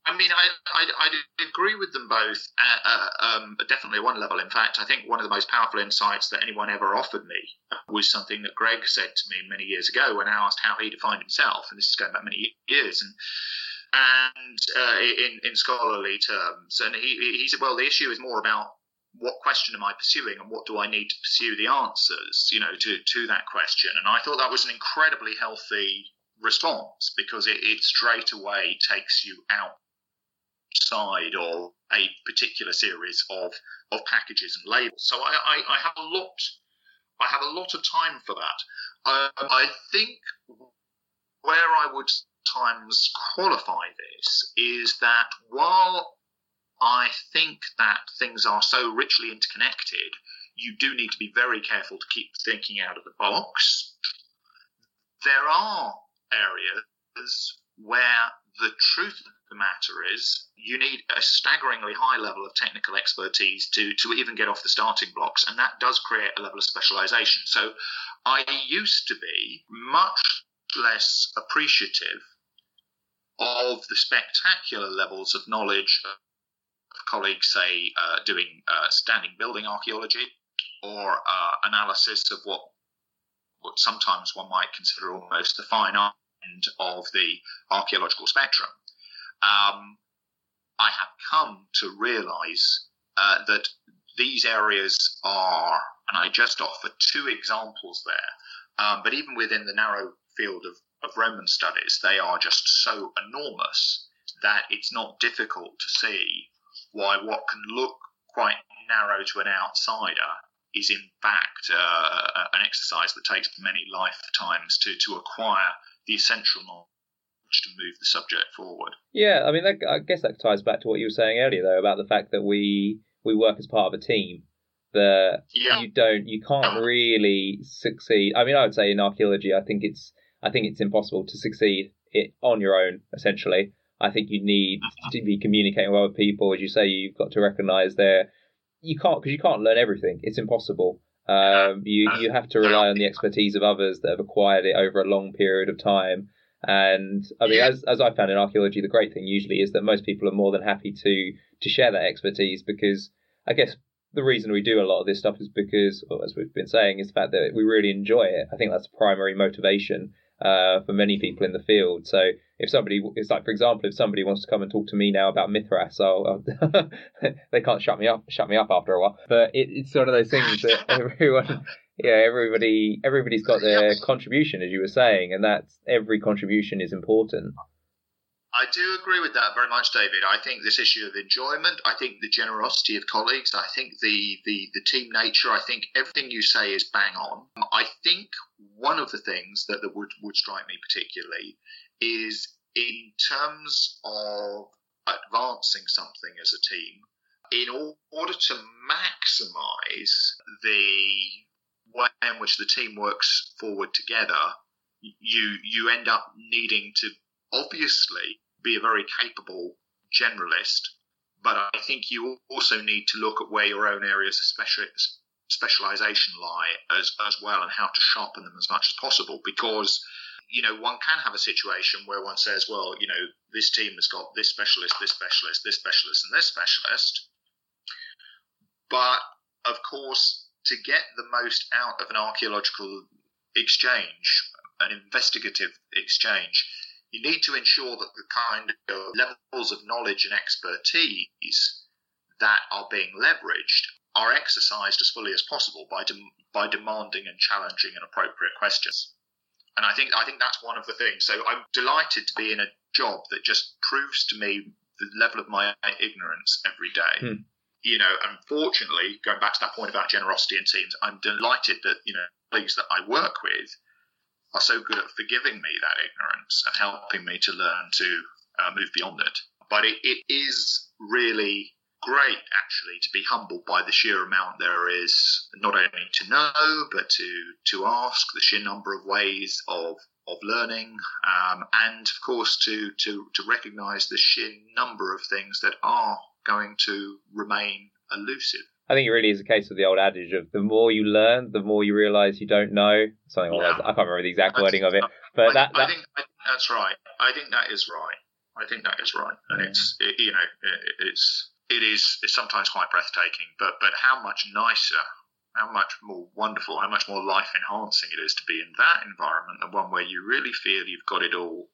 I mean, I, I, I agree with them both, uh, uh, um, definitely at one level. In fact, I think one of the most powerful insights that anyone ever offered me was something that Greg said to me many years ago when I asked how he defined himself, and this is going back many years, and and uh, in in scholarly terms, and he he said, well, the issue is more about what question am I pursuing and what do I need to pursue the answers, you know, to to that question, and I thought that was an incredibly healthy response because it, it straight away takes you out side of a particular series of, of packages and labels. So I, I, I have a lot I have a lot of time for that. Um, I think where I would times qualify this is that while I think that things are so richly interconnected, you do need to be very careful to keep thinking out of the box. There are areas where the truth of the matter is you need a staggeringly high level of technical expertise to, to even get off the starting blocks, and that does create a level of specialization. So I used to be much less appreciative of the spectacular levels of knowledge of colleagues, say, uh, doing uh, standing building archaeology or uh, analysis of what what sometimes one might consider almost the fine art end of the archaeological spectrum. Um, I have come to realize uh, that these areas are, and I just offer two examples there, um, but even within the narrow field of, of Roman studies, they are just so enormous that it's not difficult to see why what can look quite narrow to an outsider is in fact uh, an exercise that takes many lifetimes to, to acquire the essential knowledge to move the subject forward. Yeah, I mean, that, I guess that ties back to what you were saying earlier, though, about the fact that we we work as part of a team. That yeah. you don't, you can't really succeed. I mean, I would say in archaeology, I think it's, I think it's impossible to succeed it on your own. Essentially, I think you need mm-hmm. to be communicating with other people. As you say, you've got to recognise there. You can't because you can't learn everything. It's impossible. Um, you you have to rely on the expertise of others that have acquired it over a long period of time. And I mean, as as I found in archaeology, the great thing usually is that most people are more than happy to to share that expertise because I guess the reason we do a lot of this stuff is because, well, as we've been saying, is the fact that we really enjoy it. I think that's the primary motivation uh, for many people in the field. So if somebody, it's like for example, if somebody wants to come and talk to me now about Mithras, I'll, I'll they can't shut me up, shut me up after a while. But it, it's sort of those things that everyone, yeah, everybody, everybody's got their contribution, as you were saying, and that's every contribution is important. I do agree with that very much, David. I think this issue of enjoyment, I think the generosity of colleagues, I think the, the, the team nature, I think everything you say is bang on. I think one of the things that, that would, would strike me particularly is in terms of advancing something as a team, in order to maximize the way in which the team works forward together, you you end up needing to obviously be a very capable generalist, but I think you also need to look at where your own areas of special, specialization lie as, as well and how to sharpen them as much as possible because you know one can have a situation where one says well you know this team has got this specialist this specialist this specialist and this specialist. But of course to get the most out of an archaeological exchange an investigative exchange you need to ensure that the kind of levels of knowledge and expertise that are being leveraged are exercised as fully as possible by de- by demanding and challenging and appropriate questions. And I think I think that's one of the things. So I'm delighted to be in a job that just proves to me the level of my ignorance every day. Hmm. You know, unfortunately, going back to that point about generosity in teams, I'm delighted that you know colleagues that I work with are so good at forgiving me that ignorance and helping me to learn to uh, move beyond it. But it, it is really great, actually, to be humbled by the sheer amount there is not only to know, but to to ask, the sheer number of ways of of learning, um, and of course to to to recognise the sheer number of things that are going to remain elusive. I think it really is a case of the old adage of the more you learn, the more you realise you don't know. Something like yeah. that. I can't remember the exact wording of it, but I, that, that... I, think, I, think, that's right. I think that is right. I think that is right, and it's it, you know it, it's it is it's sometimes quite breathtaking, but but how much nicer, how much more wonderful, how much more life enhancing it is to be in that environment than one where you really feel you've got it all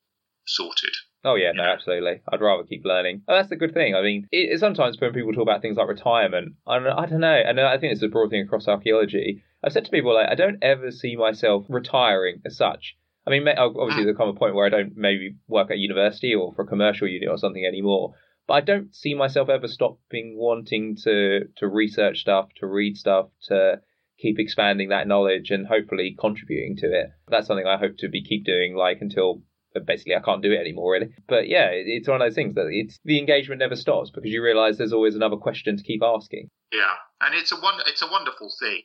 sorted. Oh yeah, no, absolutely. I'd rather keep learning. Oh, that's the good thing. I mean, it, sometimes when people talk about things like retirement, I don't, I don't know, and I think it's a broad thing across archaeology. I've said to people like, I don't ever see myself retiring as such. I mean, obviously ah. there come a point where I don't maybe work at university or for a commercial unit or something anymore. But I don't see myself ever stopping wanting to to research stuff, to read stuff, to keep expanding that knowledge and hopefully contributing to it. That's something I hope to be keep doing like until basically I can't do it anymore really. But yeah, it's one of those things that it's the engagement never stops because you realise there's always another question to keep asking. Yeah, and it's a one it's a wonderful thing.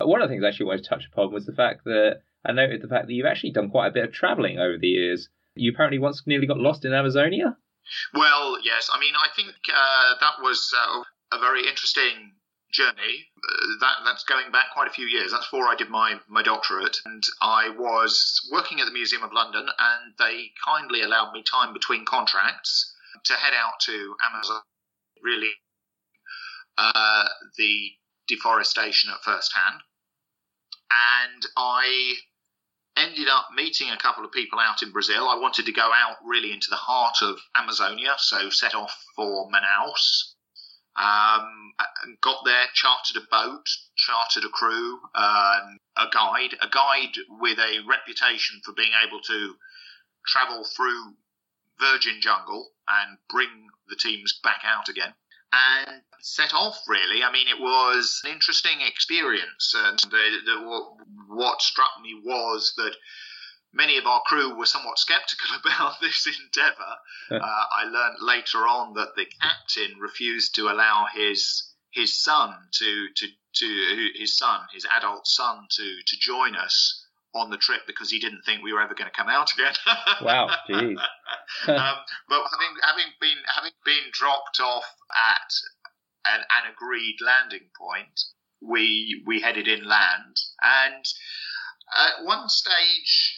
One of the things I actually wanted to touch upon was the fact that I noted the fact that you've actually done quite a bit of travelling over the years. You apparently once nearly got lost in Amazonia. Well, yes. I mean, I think uh, that was uh, a very interesting journey. Uh, that that's going back quite a few years. That's before I did my my doctorate, and I was working at the Museum of London, and they kindly allowed me time between contracts to head out to Amazon. Really, uh, the deforestation at first hand, and I ended up meeting a couple of people out in Brazil. I wanted to go out really into the heart of Amazonia, so set off for Manaus um, got there, chartered a boat, chartered a crew, um, a guide, a guide with a reputation for being able to travel through virgin jungle and bring the teams back out again. And set off really. I mean, it was an interesting experience. And the, the, what struck me was that many of our crew were somewhat skeptical about this endeavour. Uh, I learned later on that the captain refused to allow his his son to to to his son, his adult son, to to join us on the trip because he didn't think we were ever going to come out again. wow, jeez. um, but having having been having been dropped off at an, an agreed landing point, we we headed inland and. At one stage,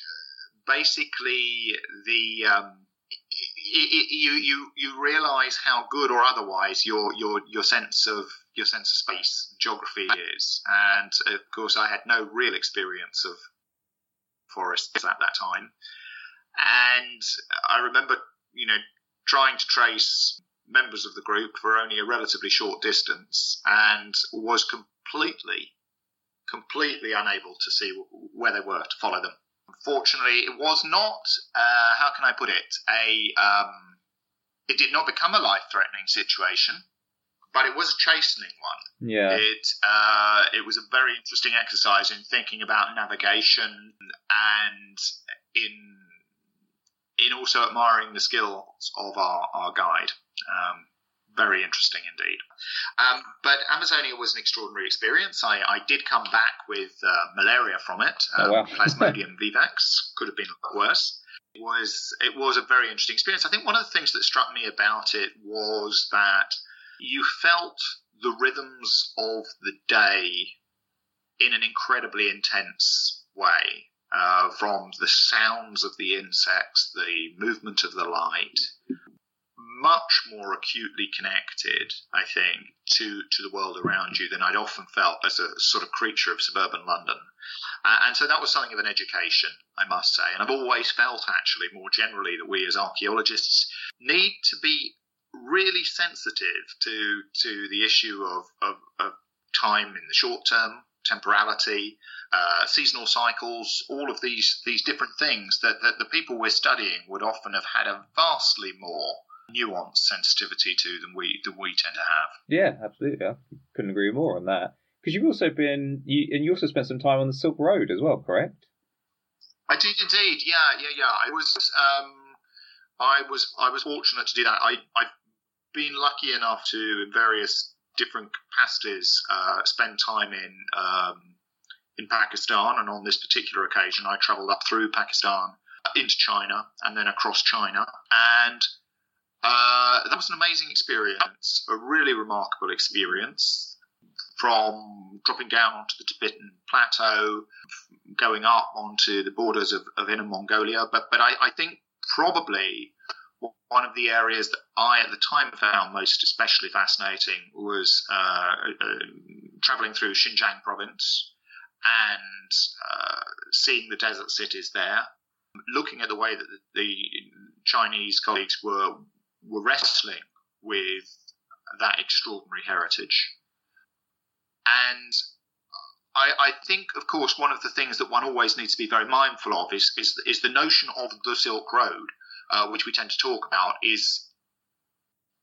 basically the um, it, it, you you you realize how good or otherwise your your your sense of your sense of space, geography is. And of course, I had no real experience of forests at that time. And I remember, you know, trying to trace members of the group for only a relatively short distance and was completely, completely unable to see where they were to follow them. Unfortunately, it was not, uh, how can I put it, a, um, it did not become a life threatening situation but it was a chastening one. Yeah. It uh, it was a very interesting exercise in thinking about navigation and in in also admiring the skills of our, our guide. Um, very interesting indeed. Um, but Amazonia was an extraordinary experience. I, I did come back with uh, malaria from it. Um, oh, wow. Plasmodium vivax could have been a lot worse. It was it was a very interesting experience. I think one of the things that struck me about it was that you felt the rhythms of the day in an incredibly intense way. Uh, from the sounds of the insects, the movement of the light, much more acutely connected, I think, to, to the world around you than I'd often felt as a sort of creature of suburban London. Uh, and so that was something of an education, I must say. And I've always felt, actually, more generally, that we as archaeologists need to be really sensitive to to the issue of, of, of time in the short term, temporality, uh, seasonal cycles, all of these these different things that, that the people we're studying would often have had a vastly more nuanced sensitivity to than we than we tend to have. Yeah, absolutely. I couldn't agree more on that. Because you've also been, you, and you also spent some time on the Silk Road as well, correct? I did indeed. Yeah, yeah, yeah. I was, um, I was, I was fortunate to do that. I, I've been lucky enough to, in various different capacities, uh, spend time in um, in Pakistan, and on this particular occasion, I travelled up through Pakistan into China and then across China, and uh, that was an amazing experience, a really remarkable experience. From dropping down onto the Tibetan plateau, going up onto the borders of, of Inner Mongolia, but but I, I think probably one of the areas that I at the time found most especially fascinating was uh, uh, traveling through Xinjiang province and uh, seeing the desert cities there, looking at the way that the Chinese colleagues were were wrestling with that extraordinary heritage. And I, I, think, of course, one of the things that one always needs to be very mindful of is, is, is the notion of the Silk Road uh, which we tend to talk about, is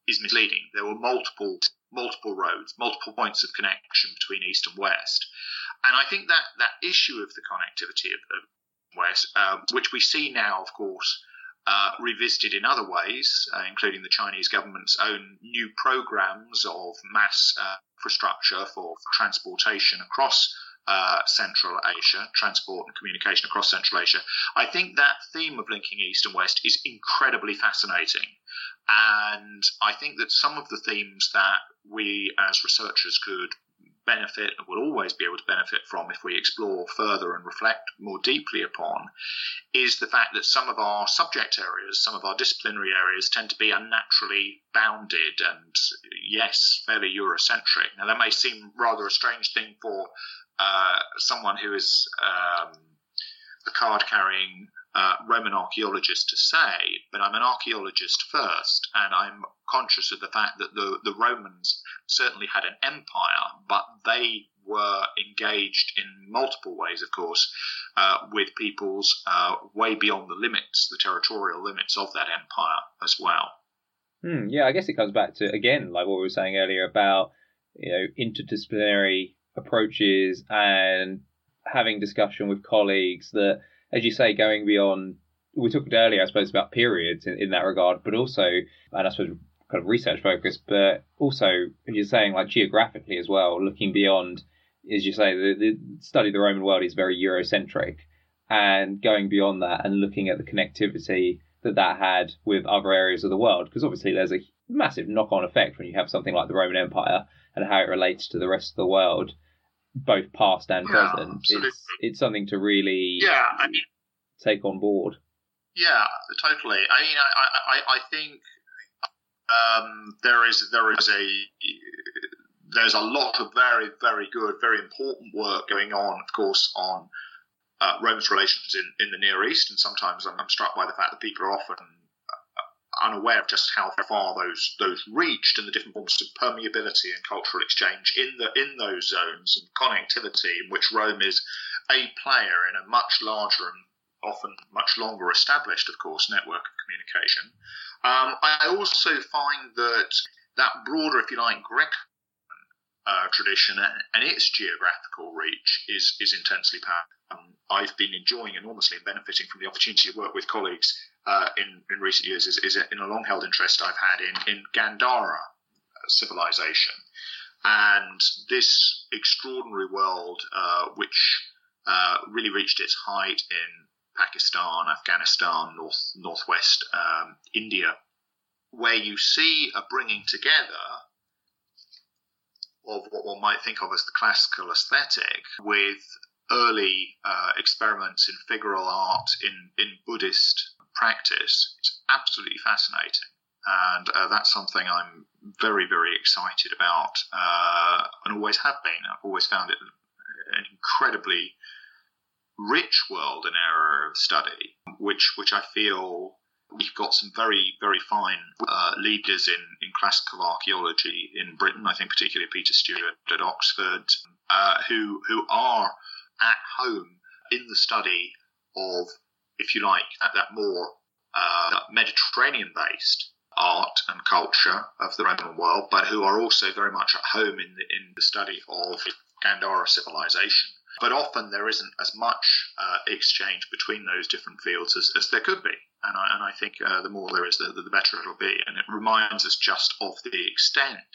is misleading. There were multiple multiple roads, multiple points of connection between east and west, and I think that that issue of the connectivity of, of west, uh, which we see now, of course. Uh, revisited in other ways, uh, including the Chinese government's own new programs of mass uh, infrastructure for, for transportation across uh, Central Asia, transport and communication across Central Asia. I think that theme of linking East and West is incredibly fascinating. And I think that some of the themes that we as researchers could benefit and will always be able to benefit from if we explore further and reflect more deeply upon is the fact that some of our subject areas, some of our disciplinary areas tend to be unnaturally bounded and, yes, fairly Eurocentric. Now, that may seem rather a strange thing for uh, someone who is um, a card carrying uh, Roman archaeologist to say, but I'm an archaeologist first, and I'm conscious of the fact that the, the Romans certainly had an empire, but they were engaged in multiple ways, of course, uh, with peoples uh, way beyond the limits, the territorial limits of that empire as well. Hmm, yeah, I guess it comes back to again, like what we were saying earlier about you know interdisciplinary approaches and having discussion with colleagues that, as you say, going beyond. We talked earlier, I suppose, about periods in, in that regard, but also, and I suppose kind of research focused, but also, as you're saying, like geographically as well, looking beyond, as you say, the, the study of the Roman world is very Eurocentric, and going beyond that and looking at the connectivity that that had with other areas of the world, because obviously there's a massive knock-on effect when you have something like the Roman Empire and how it relates to the rest of the world both past and yeah, present. Absolutely. It's it's something to really yeah, I mean, take on board. Yeah, totally. I mean, I I, I think um, there is there is a there's a lot of very, very good, very important work going on, of course, on uh, Rome's relations in, in the Near East. And sometimes I'm, I'm struck by the fact that people are often unaware of just how far those those reached and the different forms of permeability and cultural exchange in the in those zones and connectivity in which Rome is a player in a much larger and often much longer established, of course, network of communication. Um, I also find that that broader, if you like, Greek uh, tradition and, and, its geographical reach is is intensely powerful. Um, I've been enjoying enormously and benefiting from the opportunity to work with colleagues uh, in in recent years. Is, is in a long held interest I've had in in Gandhara civilization and this extraordinary world, uh, which uh, really reached its height in Pakistan, Afghanistan, north northwest um, India, where you see a bringing together of what one might think of as the classical aesthetic with early uh, experiments in figural art in, in Buddhist practice. It's absolutely fascinating. And uh, that's something I'm very, very excited about uh, and always have been. I've always found it an incredibly rich world and area of study, which which I feel we've got some very very fine uh, leaders in in classical archaeology in Britain. I think particularly Peter Stewart at Oxford, uh, who who are at home in the study of, if you like, that, that more uh, Mediterranean based art and culture of the Roman world, but who are also very much at home in the, in the study of Gandhara civilization. But often there isn't as much uh, exchange between those different fields as, as there could be. And I, and I think uh, the more there is, the, the better it'll be. And it reminds us just of the extent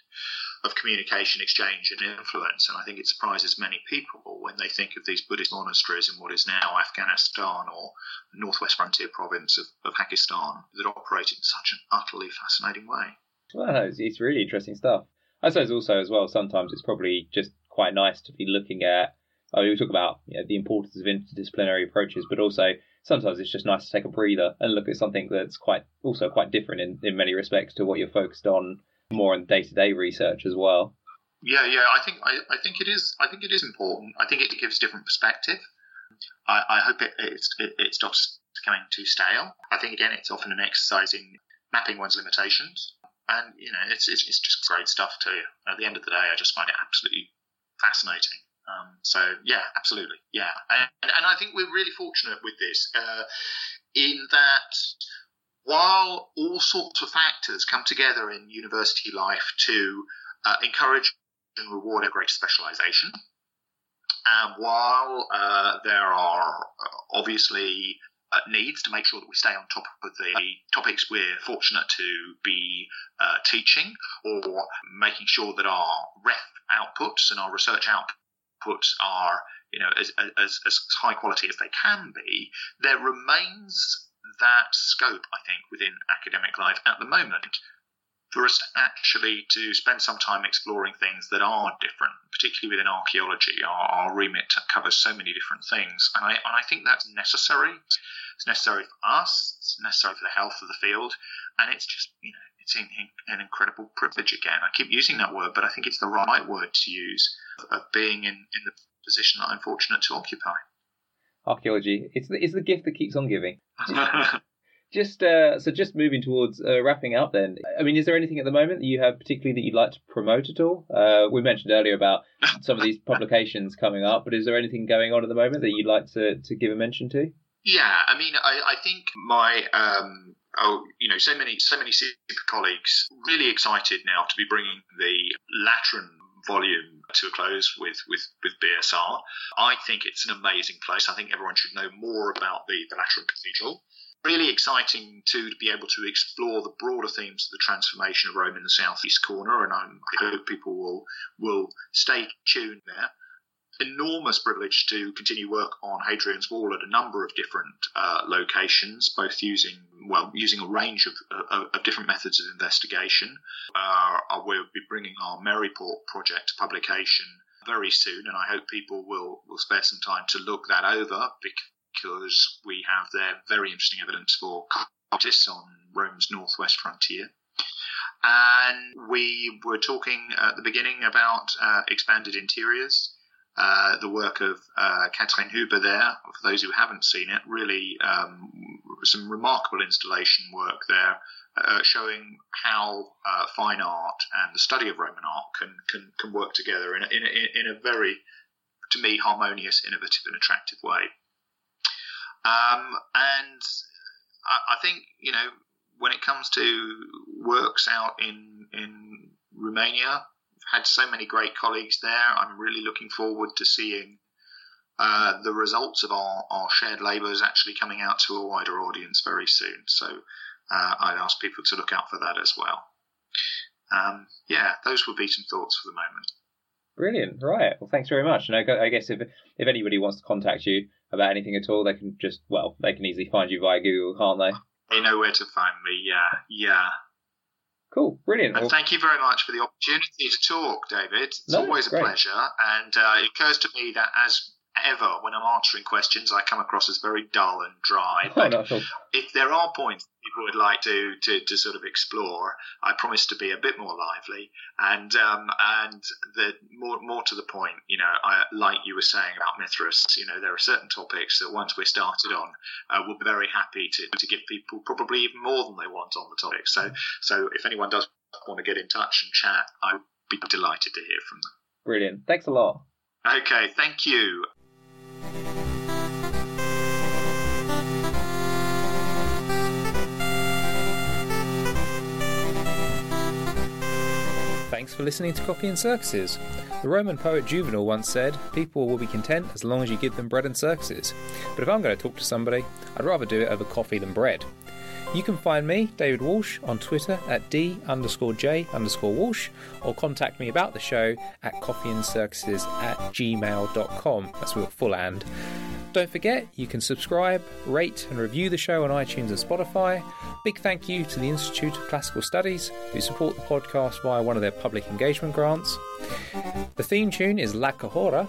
of communication, exchange, and influence. And I think it surprises many people when they think of these Buddhist monasteries in what is now Afghanistan or northwest frontier province of, of Pakistan that operate in such an utterly fascinating way. Well, it's, it's really interesting stuff. I suppose also as well, sometimes it's probably just quite nice to be looking at I mean, we talk about you know, the importance of interdisciplinary approaches, but also sometimes it's just nice to take a breather and look at something that's quite also quite different in, in many respects to what you're focused on more in day to day research as well. Yeah, yeah, I think I, I think it is I think it is important. I think it gives different perspective. I, I hope it, it, it stops becoming too stale. I think again it's often an exercise in mapping one's limitations, and you know it's, it's, it's just great stuff too. At the end of the day, I just find it absolutely fascinating. Um, so yeah, absolutely, yeah, and, and, I think we're really fortunate with this uh, in that while all sorts of factors come together in university life to uh, encourage and reward a great specialization, and while uh, there are uh, obviously uh, needs to make sure that we stay on top of the topics we're fortunate to be uh, teaching or making sure that our ref outputs and our research outputs are you know as, as, as high quality as they can be, there remains that scope, I think, within academic life at the moment for us to actually to spend some time exploring things that are different, particularly within archaeology. Our, our remit covers so many different things, and I and I think that's necessary. It's necessary for us. It's necessary for the health of the field, and it's just you know it's an incredible privilege again. I keep using that word, but I think it's the right word to use of being in, in the position that I'm fortunate to occupy. Archaeology, it's the, it's the gift that keeps on giving. just uh, so, just moving towards uh, wrapping up. Then, I mean, is there anything at the moment that you have particularly that you'd like to promote at all? Uh, we mentioned earlier about some of these publications coming up, but is there anything going on at the moment that you'd like to, to give a mention to? Yeah, I mean, I, I think my um, oh, you know, so many so many super colleagues really excited now to be bringing the Lateran volume to a close with, with, with BSR. I think it's an amazing place. I think everyone should know more about the, the Lateran Cathedral. Really exciting too to be able to explore the broader themes of the transformation of Rome in the southeast corner, and I'm, i hope people will will stay tuned there enormous privilege to continue work on Hadrian's Wall at a number of different uh, locations, both using well using a range of, of, of different methods of investigation. Uh, we'll be bringing our Maryport project to publication very soon, and I hope people will will spare some time to look that over because we have there very interesting evidence for Cotys on Rome's northwest frontier. and we were talking at the beginning about uh, expanded interiors. Uh, the work of uh, Catrin Huber there, for those who haven't seen it, really um, some remarkable installation work there, uh, showing how uh, fine art and the study of Roman art can can, can work together in a, in, a, in a very, to me, harmonious, innovative, and attractive way. Um, and I, I think you know when it comes to works out in in Romania, had so many great colleagues there. I'm really looking forward to seeing uh, the results of our, our shared labours actually coming out to a wider audience very soon. So uh, I'd ask people to look out for that as well. Um, yeah, those would be some thoughts for the moment. Brilliant. Right. Well, thanks very much. And I, I guess if if anybody wants to contact you about anything at all, they can just well, they can easily find you via Google, can't they? They know where to find me. Yeah, yeah. Cool, brilliant. And well, thank you very much for the opportunity to talk, David. It's no, always a great. pleasure. And uh, it occurs to me that as ever, when I'm answering questions, I come across as very dull and dry. Oh, but oh, no, if there are points people would like to, to, to sort of explore, I promise to be a bit more lively and um, and the more more to the point. You know, I, like you were saying about Mithras, you know, there are certain topics that once we're started on, uh, we'll be very happy to, to give people probably even more than they want on the topic. So so if anyone does want to get in touch and chat, I'd be delighted to hear from them. Brilliant. Thanks a lot. Okay, thank you. Thanks for listening to Coffee and Circuses. The Roman poet Juvenal once said, People will be content as long as you give them bread and circuses. But if I'm going to talk to somebody, I'd rather do it over coffee than bread. You can find me, David Walsh, on Twitter at D underscore J underscore Walsh, or contact me about the show at coffeeandcircuses at gmail.com. That's with a full and. Don't forget, you can subscribe, rate, and review the show on iTunes and Spotify. Big thank you to the Institute of Classical Studies, who support the podcast via one of their public engagement grants. The theme tune is La Cahora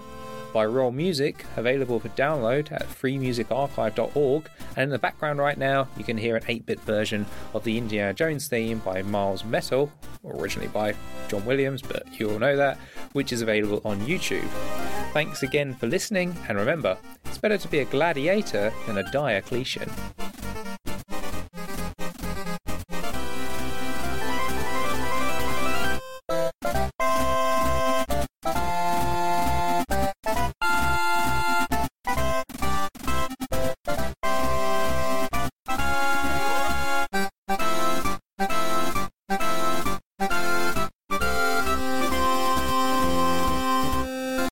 by Royal Music, available for download at freemusicarchive.org. And in the background right now, you can hear an 8 bit version of the Indiana Jones theme by Miles Metal, originally by John Williams, but you all know that, which is available on YouTube. Thanks again for listening, and remember, it's better to be a gladiator than a Diocletian.